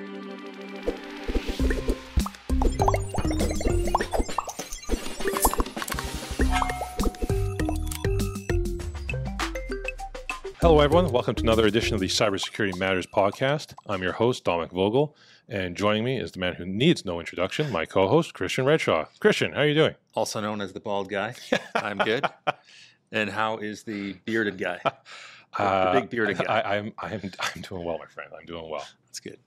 Hello, everyone. Welcome to another edition of the Cybersecurity Matters podcast. I'm your host, Dominic Vogel, and joining me is the man who needs no introduction, my co-host, Christian Redshaw. Christian, how are you doing? Also known as the bald guy. I'm good. and how is the bearded guy? The, Uh, the big bearded guy. I, I'm, I'm, I'm doing well, my friend. I'm doing well. That's good.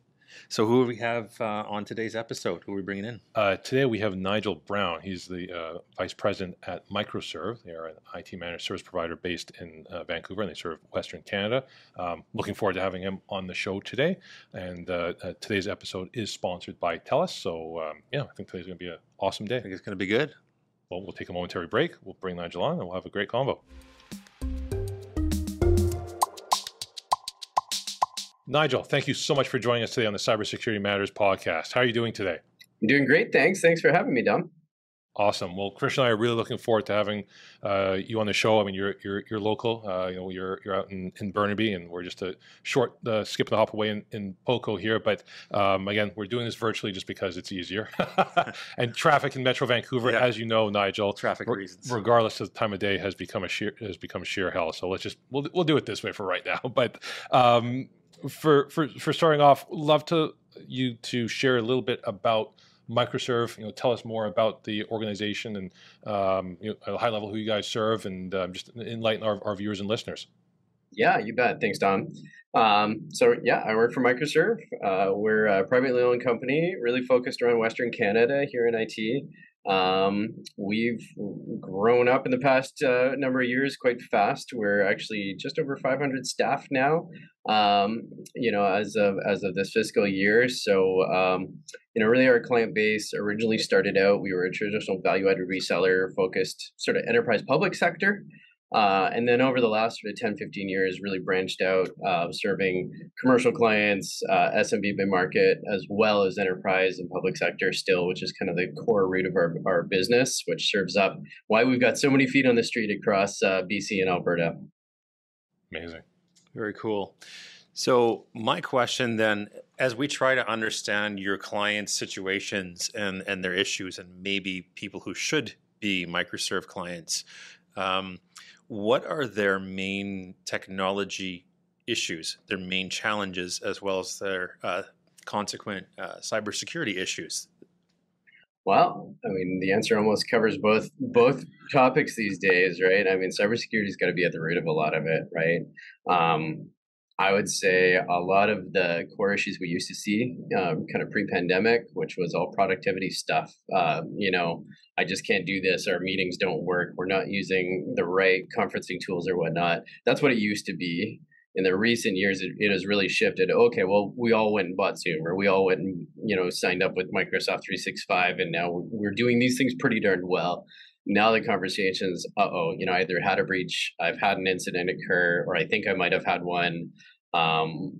So who do we have uh, on today's episode? Who are we bringing in? Uh, today we have Nigel Brown. He's the uh, vice president at Microserve. They are an IT managed service provider based in uh, Vancouver, and they serve Western Canada. Um, looking forward to having him on the show today. And uh, uh, today's episode is sponsored by TELUS. So um, yeah, I think today's going to be an awesome day. I think it's going to be good. Well, we'll take a momentary break. We'll bring Nigel on, and we'll have a great convo. Nigel, thank you so much for joining us today on the Cybersecurity Matters podcast. How are you doing today? I'm doing great. Thanks. Thanks for having me, Dom. Awesome. Well, Christian and I are really looking forward to having uh, you on the show. I mean, you're you're, you're local. Uh, you know, you're you're out in, in Burnaby, and we're just a short uh, skip and a hop away in, in Poco here. But um, again, we're doing this virtually just because it's easier. and traffic in Metro Vancouver, Yeah. as you know, Nigel, Traffic re- reasons. regardless of the time of day, has become a sheer has become sheer hell. So let's just we'll we'll do it this way for right now. But um, for for for starting off, love to you to share a little bit about Microserve. You know, tell us more about the organization and um, you know, at a high level who you guys serve, and um, just enlighten our, our viewers and listeners. Yeah, you bet. Thanks, Dom. Um, so yeah, I work for Microserve. Uh, we're a privately owned company, really focused around Western Canada here in IT. Um, we've grown up in the past uh, number of years quite fast. We're actually just over 500 staff now. Um, you know, as of as of this fiscal year. So um, you know, really our client base originally started out. We were a traditional value-added reseller focused, sort of enterprise public sector. Uh, and then over the last sort of 10, 15 years, really branched out, uh, serving commercial clients, uh, SMB mid market, as well as enterprise and public sector still, which is kind of the core root of our, our business, which serves up why we've got so many feet on the street across uh, BC and Alberta. Amazing. Very cool. So, my question then, as we try to understand your clients' situations and, and their issues, and maybe people who should be Microserve clients, um, what are their main technology issues, their main challenges, as well as their uh, consequent uh, cybersecurity issues? Well, I mean, the answer almost covers both both topics these days, right? I mean, cybersecurity's got to be at the root of a lot of it, right? Um, I would say a lot of the core issues we used to see, um, kind of pre-pandemic, which was all productivity stuff. Uh, you know, I just can't do this. Our meetings don't work. We're not using the right conferencing tools or whatnot. That's what it used to be. In the recent years, it, it has really shifted. Okay, well, we all went and bought Zoom, or we all went and you know signed up with Microsoft 365, and now we're doing these things pretty darn well now the conversations uh-oh you know I either had a breach i've had an incident occur or i think i might have had one um,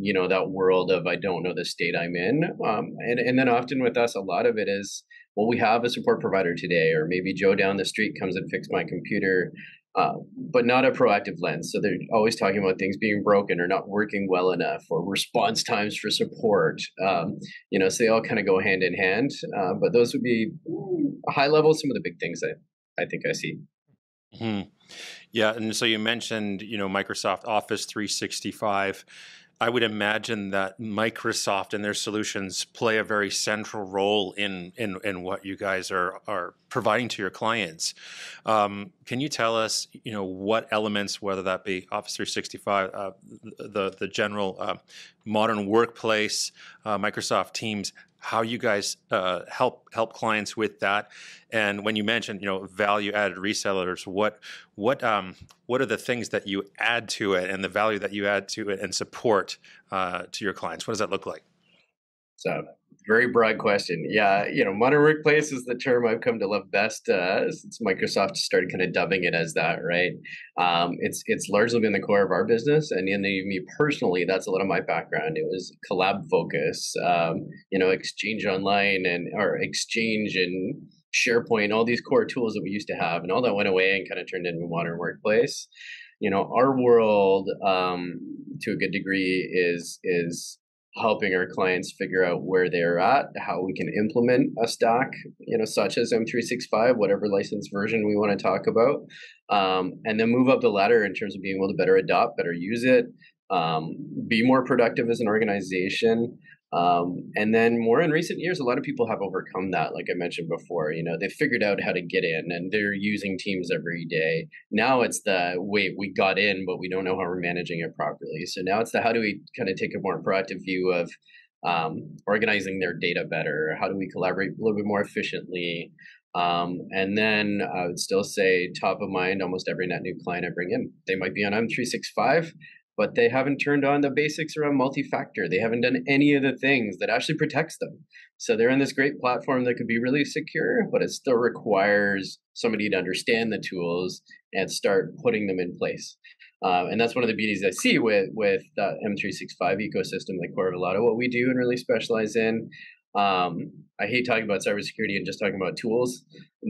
you know that world of i don't know the state i'm in um, and, and then often with us a lot of it is well we have a support provider today or maybe joe down the street comes and fix my computer uh, but not a proactive lens so they're always talking about things being broken or not working well enough or response times for support um, you know so they all kind of go hand in hand uh, but those would be high level some of the big things that i think i see Hmm. Yeah, and so you mentioned, you know, Microsoft Office 365. I would imagine that Microsoft and their solutions play a very central role in in, in what you guys are are providing to your clients. Um, can you tell us, you know, what elements, whether that be Office 365, uh, the the general uh, modern workplace, uh, Microsoft Teams, how you guys uh, help help clients with that? And when you mentioned, you know, value added resellers, what what um, what are the things that you add to it, and the value that you add to it, and support uh, to your clients? What does that look like? So, very broad question. Yeah, you know, modern workplace is the term I've come to love best uh, since Microsoft started kind of dubbing it as that. Right? Um, it's it's largely been the core of our business, and in the, me personally, that's a lot of my background. It was collab focus, um, you know, Exchange Online and or Exchange and SharePoint, all these core tools that we used to have, and all that went away and kind of turned into modern workplace. You know, our world, um, to a good degree, is is helping our clients figure out where they're at, how we can implement a stack, you know, such as M365, whatever license version we want to talk about, um, and then move up the ladder in terms of being able to better adopt, better use it, um, be more productive as an organization. Um, and then more in recent years, a lot of people have overcome that. Like I mentioned before, you know, they figured out how to get in and they're using Teams every day. Now it's the wait, we got in, but we don't know how we're managing it properly. So now it's the how do we kind of take a more proactive view of um, organizing their data better? How do we collaborate a little bit more efficiently? Um, and then I would still say top of mind almost every net new client I bring in. They might be on M365 but they haven't turned on the basics around multi-factor. They haven't done any of the things that actually protects them. So they're in this great platform that could be really secure, but it still requires somebody to understand the tools and start putting them in place. Um, and that's one of the beauties I see with with the M365 ecosystem like Corvalado. What we do and really specialize in. Um, I hate talking about cybersecurity and just talking about tools,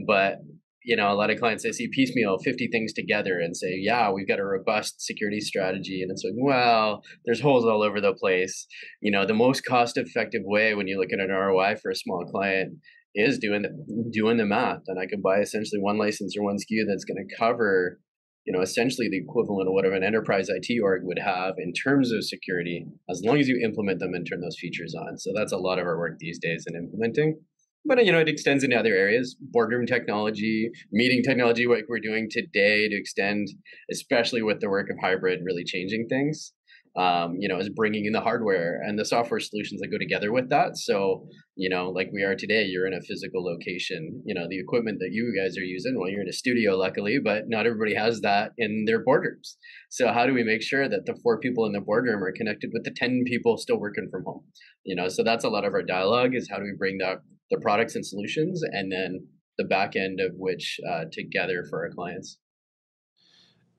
but you know, a lot of clients they see piecemeal 50 things together and say, yeah, we've got a robust security strategy. And it's like, well, there's holes all over the place. You know, the most cost effective way when you look at an ROI for a small client is doing the, doing the math. And I could buy essentially one license or one SKU that's going to cover, you know, essentially the equivalent of what an enterprise IT org would have in terms of security, as long as you implement them and turn those features on. So that's a lot of our work these days in implementing but you know it extends into other areas. Boardroom technology meeting technology like we're doing today to extend especially with the work of hybrid really changing things um, you know is bringing in the hardware and the software solutions that go together with that. So you know like we are today you're in a physical location you know the equipment that you guys are using well you're in a studio luckily but not everybody has that in their boardrooms. So how do we make sure that the four people in the boardroom are connected with the 10 people still working from home? You know so that's a lot of our dialogue is how do we bring that the products and solutions, and then the back end of which uh, together for our clients.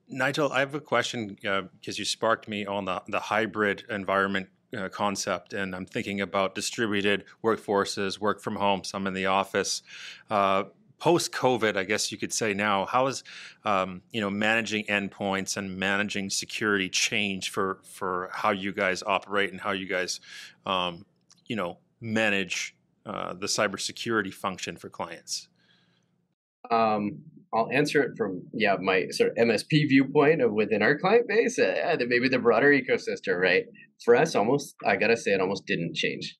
Nigel, I have a question because uh, you sparked me on the, the hybrid environment uh, concept, and I'm thinking about distributed workforces, work from home, some in the office. Uh, Post COVID, I guess you could say now, how is um, you know managing endpoints and managing security change for for how you guys operate and how you guys um, you know manage uh, the cybersecurity function for clients? Um, I'll answer it from yeah my sort of MSP viewpoint of within our client base, uh, maybe the broader ecosystem. Right for us, almost I gotta say it almost didn't change.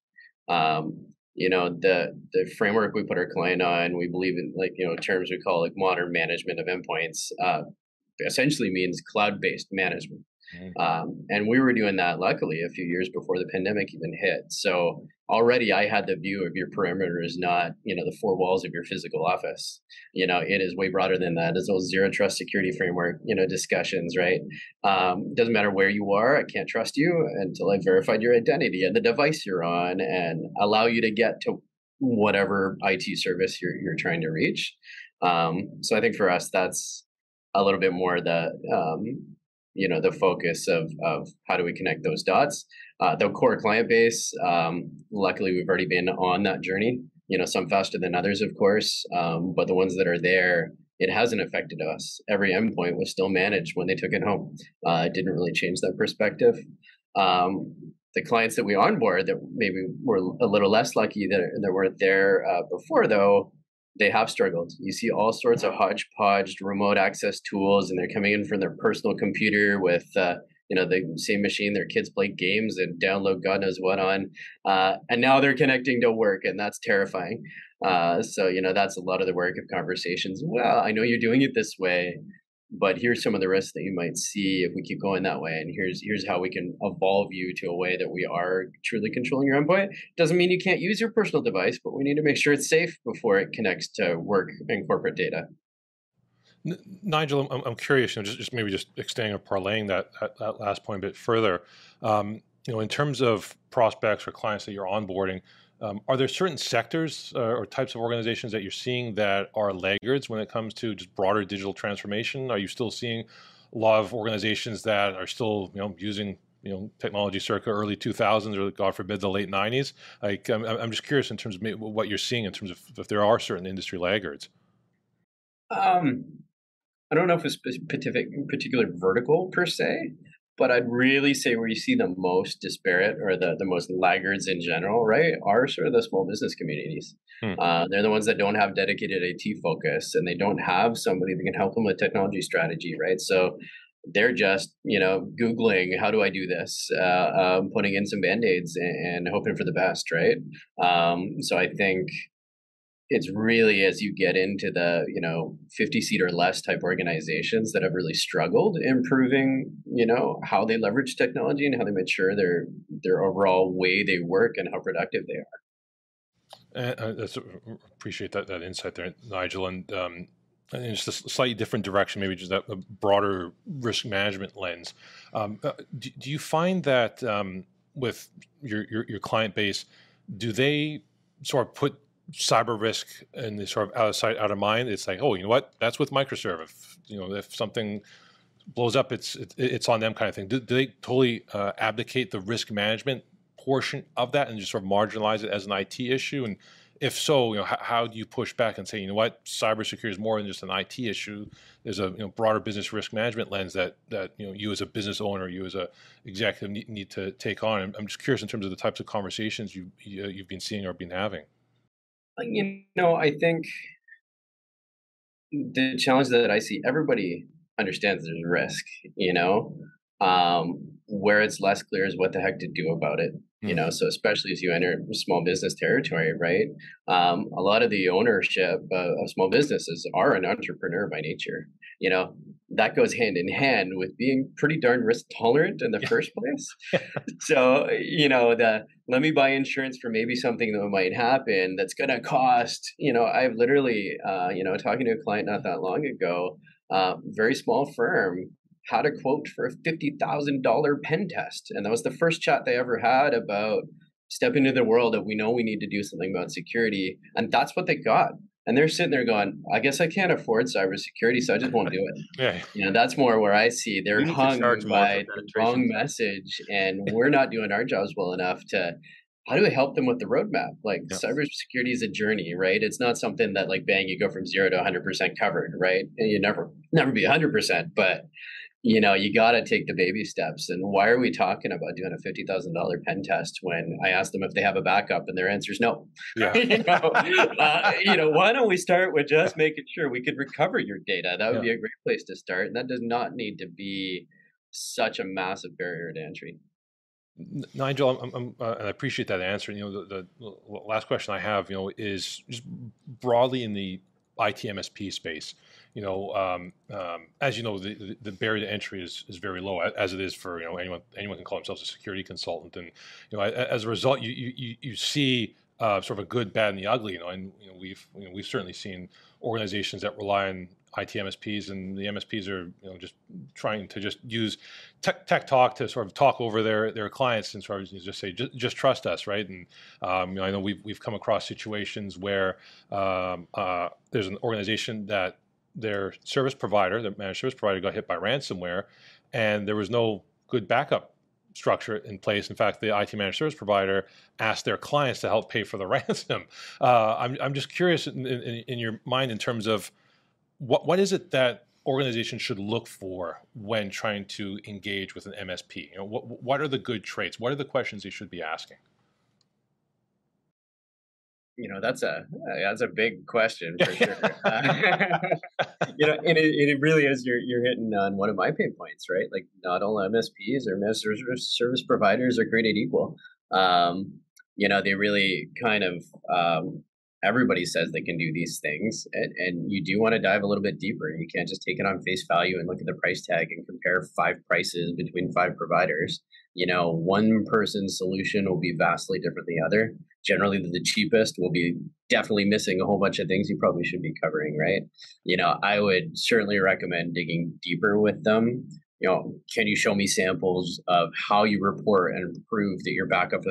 Um, you know the the framework we put our client on, we believe in like you know terms we call like modern management of endpoints. Uh, essentially means cloud based management. Um, and we were doing that luckily a few years before the pandemic even hit. So already I had the view of your perimeter is not, you know, the four walls of your physical office. You know, it is way broader than that. It's those zero trust security framework, you know, discussions, right? Um, doesn't matter where you are. I can't trust you until I've verified your identity and the device you're on and allow you to get to whatever IT service you're, you're trying to reach. Um, so I think for us, that's a little bit more the, um, you know the focus of of how do we connect those dots. Uh, the core client base, um, luckily, we've already been on that journey. You know, some faster than others, of course, um, but the ones that are there, it hasn't affected us. Every endpoint was still managed when they took it home. Uh, it didn't really change that perspective. Um, the clients that we onboard that maybe were a little less lucky that, that weren't there uh, before, though, they have struggled. You see all sorts of hodgepodge remote access tools, and they're coming in from their personal computer with, uh, you know, the same machine their kids play games and download God knows what on, uh, and now they're connecting to work, and that's terrifying. Uh, so you know, that's a lot of the work of conversations. Well, I know you're doing it this way but here's some of the risks that you might see if we keep going that way and here's here's how we can evolve you to a way that we are truly controlling your endpoint doesn't mean you can't use your personal device but we need to make sure it's safe before it connects to work and corporate data. N- nigel I'm, I'm curious you know, just, just maybe just extending or parlaying that, that, that last point a bit further. Um, you know in terms of prospects or clients that you're onboarding um, are there certain sectors uh, or types of organizations that you're seeing that are laggards when it comes to just broader digital transformation? Are you still seeing a lot of organizations that are still, you know, using you know technology circa early 2000s or God forbid the late 90s? Like, I'm, I'm just curious in terms of what you're seeing in terms of if there are certain industry laggards. Um, I don't know if it's specific particular vertical per se, but I'd really say where you see the most disparate or the, the most laggards in general, right, are sort of the small business communities. Hmm. Uh, they're the ones that don't have dedicated IT focus and they don't have somebody that can help them with technology strategy, right? So they're just, you know, Googling, how do I do this? Uh, um, putting in some band aids and, and, hoping for the best, right? Um, so I think it's really as you get into the you know 50 seat or less type organizations that have really struggled improving you know how they leverage technology and how they mature their their overall way they work and how productive they are uh, that's, appreciate that that insight there nigel and um, and just a slightly different direction, maybe just a, a broader risk management lens. Um, uh, do, do, you find that um, with your, your, your client base, do they sort of put cyber risk and the sort of out of sight, out of mind. It's like, oh, you know what? That's with microserve. If, you know, if something blows up, it's it, it's on them, kind of thing. Do, do they totally uh, abdicate the risk management portion of that and just sort of marginalize it as an IT issue? And if so, you know, how, how, do you push back and say, you know what, cybersecurity is more than just an IT issue. There's a you know, broader business risk management lens that that you know you as a business owner, you as a executive need, need to take on. I'm just curious in terms of the types of conversations you, you you've been seeing or been having. You know, I think the challenge that I see, everybody understands there's risk, you know, um, where it's less clear is what the heck to do about it you know? So especially as you enter small business territory right? Um, a lot of the ownership uh, of small businesses are an entrepreneur by nature you know that goes hand in hand with being pretty darn risk tolerant in the first place so you know the let me buy insurance for maybe something that might happen that's going to cost you know i've literally uh, you know talking to a client not that long ago uh, very small firm had a quote for a $50,000 pen test. And that was the first chat they ever had about stepping into the world of we know we need to do something about security. And that's what they got. And they're sitting there going, I guess I can't afford cybersecurity, so I just won't do it. yeah. You know, that's more where I see they're hung by the wrong message and we're not doing our jobs well enough to how do we help them with the roadmap? Like yeah. cybersecurity is a journey, right? It's not something that like bang, you go from zero to 100% covered, right? And you never, never be 100%, but you know, you got to take the baby steps. And why are we talking about doing a fifty thousand dollar pen test when I ask them if they have a backup and their answer is no? Yeah. you, know, uh, you, know, why don't we start with just making sure we could recover your data? That would yeah. be a great place to start. And that does not need to be such a massive barrier to entry. Nigel, I'm, I'm, uh, and I appreciate that answer. You know, the, the, last question I have, you know, is just broadly in the IT MSP space you know, um, um, as you know, the, the barrier to entry is, is very low, as it is for you know anyone anyone can call themselves a security consultant, and you know, as a result, you you you see uh, sort of a good, bad, and the ugly. You know, and you know, we've you know, we've certainly seen organizations that rely on IT MSPs, and the MSPs are you know just trying to just use tech, tech talk to sort of talk over their their clients and sort of just say just, just trust us, right? And um, you know, I know we've we've come across situations where um, uh, there's an organization that their service provider, their managed service provider, got hit by ransomware, and there was no good backup structure in place. In fact, the IT managed service provider asked their clients to help pay for the ransom. Uh, I'm, I'm just curious in, in, in, your mind in terms of what what is it that organizations should look for when trying to engage with an MSP? You know, what what are the good traits? What are the questions they should be asking? You know that's a that's a big question for sure. uh, you know, and it, it really is. You're you're hitting on one of my pain points, right? Like not all MSPs or service providers are created equal. Um, you know, they really kind of um, everybody says they can do these things, and, and you do want to dive a little bit deeper. You can't just take it on face value and look at the price tag and compare five prices between five providers you know one person's solution will be vastly different than the other generally the cheapest will be definitely missing a whole bunch of things you probably should be covering right? You know i would certainly recommend digging deeper with them. You know can you show me samples of how you report and prove that your backup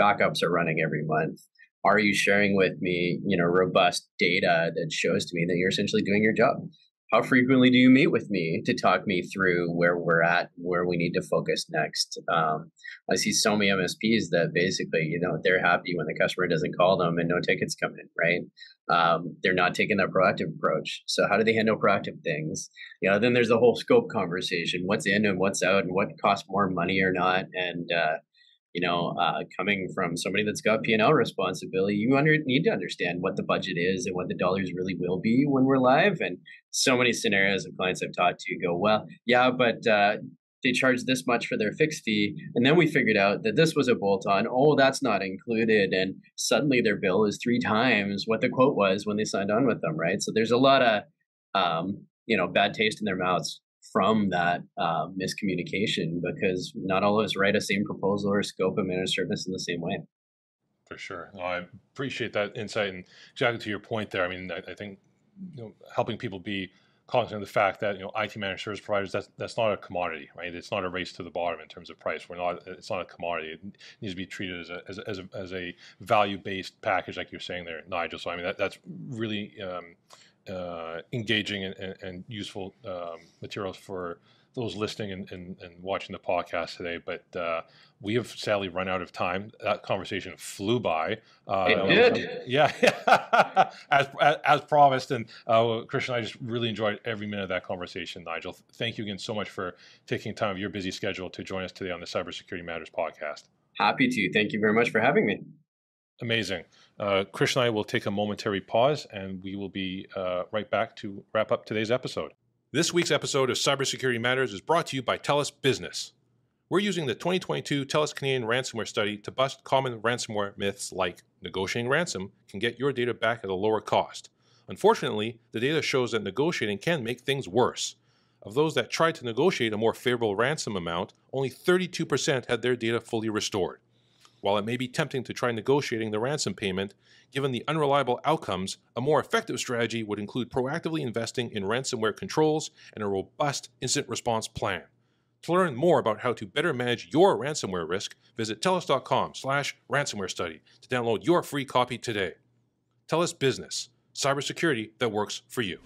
backups are running every month? Are you sharing with me you know robust data that shows to me that you're essentially doing your job how frequently do you meet with me to talk me through where we're at, where we need to focus next? Um, I see so many MSPs that basically, you know, they're happy when the customer doesn't call them and no tickets come in, right? Um, they're not taking that proactive approach. So how do they handle proactive things? You know, then there's the whole scope conversation: what's in and what's out, and what costs more money or not, and uh, you know, uh, coming from somebody that's got P&L responsibility, you under, need to understand what the budget is and what the dollars really will be when we're live. And so many scenarios of clients I've talked to go, well, yeah, but uh, they charge this much for their fixed fee. And then we figured out that this was a bolt on. Oh, that's not included. And suddenly their bill is three times what the quote was when they signed on with them, right? So there's a lot of, um, you know, bad taste in their mouths from that uh, miscommunication because not all of us write a same proposal or scope of managed service in the same way. For sure, no, I appreciate that insight and exactly to your point there. I mean, I, I think you know, helping people be cognizant of the fact that you know IT managed service providers that's that's not a commodity, right? It's not a race to the bottom in terms of price. We're not. It's not a commodity. It needs to be treated as a as a, as a, as a value based package, like you're saying there, Nigel. So I mean that that's really. Um, uh, engaging and, and, and useful um, materials for those listening and, and, and, watching the podcast today. But uh, we have sadly run out of time. That conversation flew by. Uh, it did. yeah, as, as, as promised. And uh, Christian, I just really enjoyed every minute of that conversation. Nigel, thank you again so much for taking time of your busy schedule to join us today on the Cybersecurity Matters podcast. Happy to. Thank you very much for having me. Amazing. Uh, Chris and I will take a momentary pause and we will be uh, right back to wrap up today's episode. This week's episode of Cybersecurity Matters is brought to you by TELUS Business. We're using the 2022 TELUS Canadian ransomware study to bust common ransomware myths like negotiating ransom can get your data back at a lower cost. Unfortunately, the data shows that negotiating can make things worse. Of those that tried to negotiate a more favorable ransom amount, only 32% had their data fully restored. While it may be tempting to try negotiating the ransom payment, given the unreliable outcomes, a more effective strategy would include proactively investing in ransomware controls and a robust incident response plan. To learn more about how to better manage your ransomware risk, visit telus.com slash ransomware study to download your free copy today. TELUS Business, cybersecurity that works for you.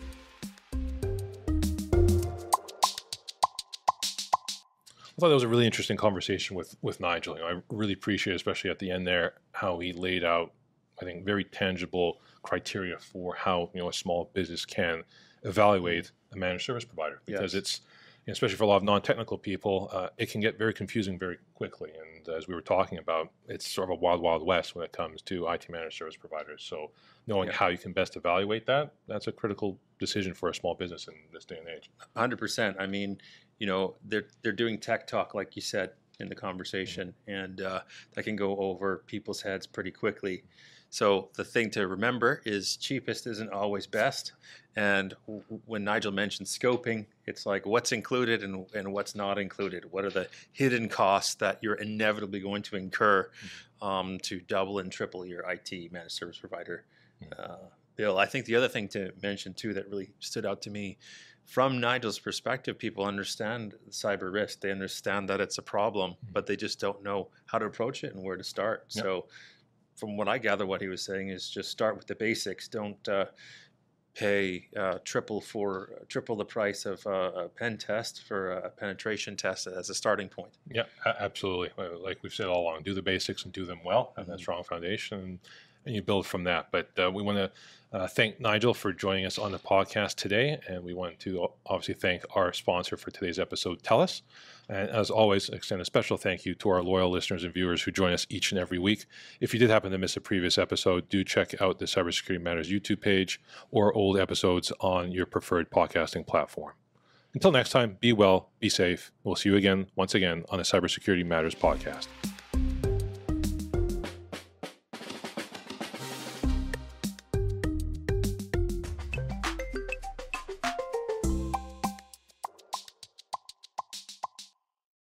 I thought that was a really interesting conversation with with Nigel. You know, I really appreciate, especially at the end there, how he laid out, I think, very tangible criteria for how you know a small business can evaluate a managed service provider because yes. it's especially for a lot of non-technical people, uh, it can get very confusing very quickly. And as we were talking about, it's sort of a wild, wild west when it comes to IT managed service providers. So knowing yeah. how you can best evaluate that, that's a critical decision for a small business in this day and age. 100%. I mean, you know they're they're doing tech talk like you said in the conversation, and uh, that can go over people's heads pretty quickly. So the thing to remember is cheapest isn't always best. And w- when Nigel mentioned scoping, it's like what's included and, and what's not included. What are the hidden costs that you're inevitably going to incur mm-hmm. um, to double and triple your IT managed service provider uh, bill? I think the other thing to mention too that really stood out to me from Nigel's perspective, people understand cyber risk. They understand that it's a problem, mm-hmm. but they just don't know how to approach it and where to start. Yep. So, from what I gather, what he was saying is just start with the basics. Don't uh, pay uh, triple for uh, triple the price of a pen test for a penetration test as a starting point. Yeah, absolutely. Like we've said all along, do the basics and do them well. Have mm-hmm. that strong foundation and you build from that. But uh, we want to uh, thank Nigel for joining us on the podcast today, and we want to obviously thank our sponsor for today's episode, TELUS. And as always, extend a special thank you to our loyal listeners and viewers who join us each and every week. If you did happen to miss a previous episode, do check out the Cybersecurity Matters YouTube page or old episodes on your preferred podcasting platform. Until next time, be well, be safe. We'll see you again, once again, on the Cybersecurity Matters podcast.